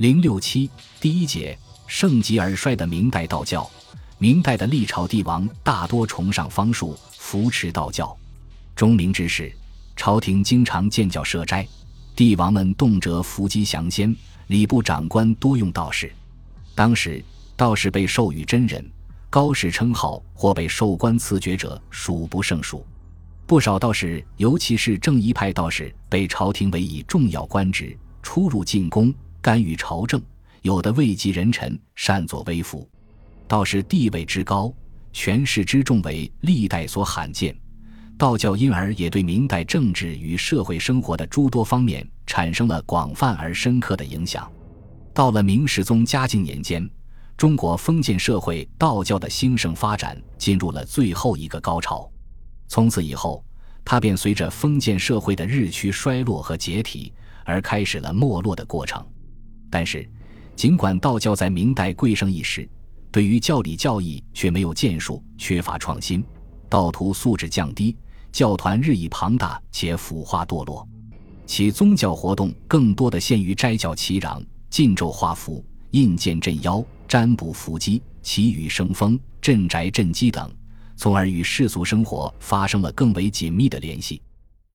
零六七第一节，盛极而衰的明代道教。明代的历朝帝王大多崇尚方术，扶持道教。中明之时，朝廷经常建教设斋，帝王们动辄伏击降仙，礼部长官多用道士。当时，道士被授予真人、高士称号或被授官赐爵者数不胜数。不少道士，尤其是正一派道士，被朝廷委以重要官职，出入进宫。干预朝政，有的位极人臣，擅作威服，道士地位之高，权势之重，为历代所罕见。道教因而也对明代政治与社会生活的诸多方面产生了广泛而深刻的影响。到了明世宗嘉靖年间，中国封建社会道教的兴盛发展进入了最后一个高潮。从此以后，它便随着封建社会的日趋衰落和解体而开始了没落的过程。但是，尽管道教在明代贵盛一时，对于教理教义却没有建树，缺乏创新，道徒素质降低，教团日益庞大且腐化堕落，其宗教活动更多的限于斋教祈禳、禁咒画符、印鉴镇妖、占卜伏击、祈雨生风、镇宅镇基等，从而与世俗生活发生了更为紧密的联系。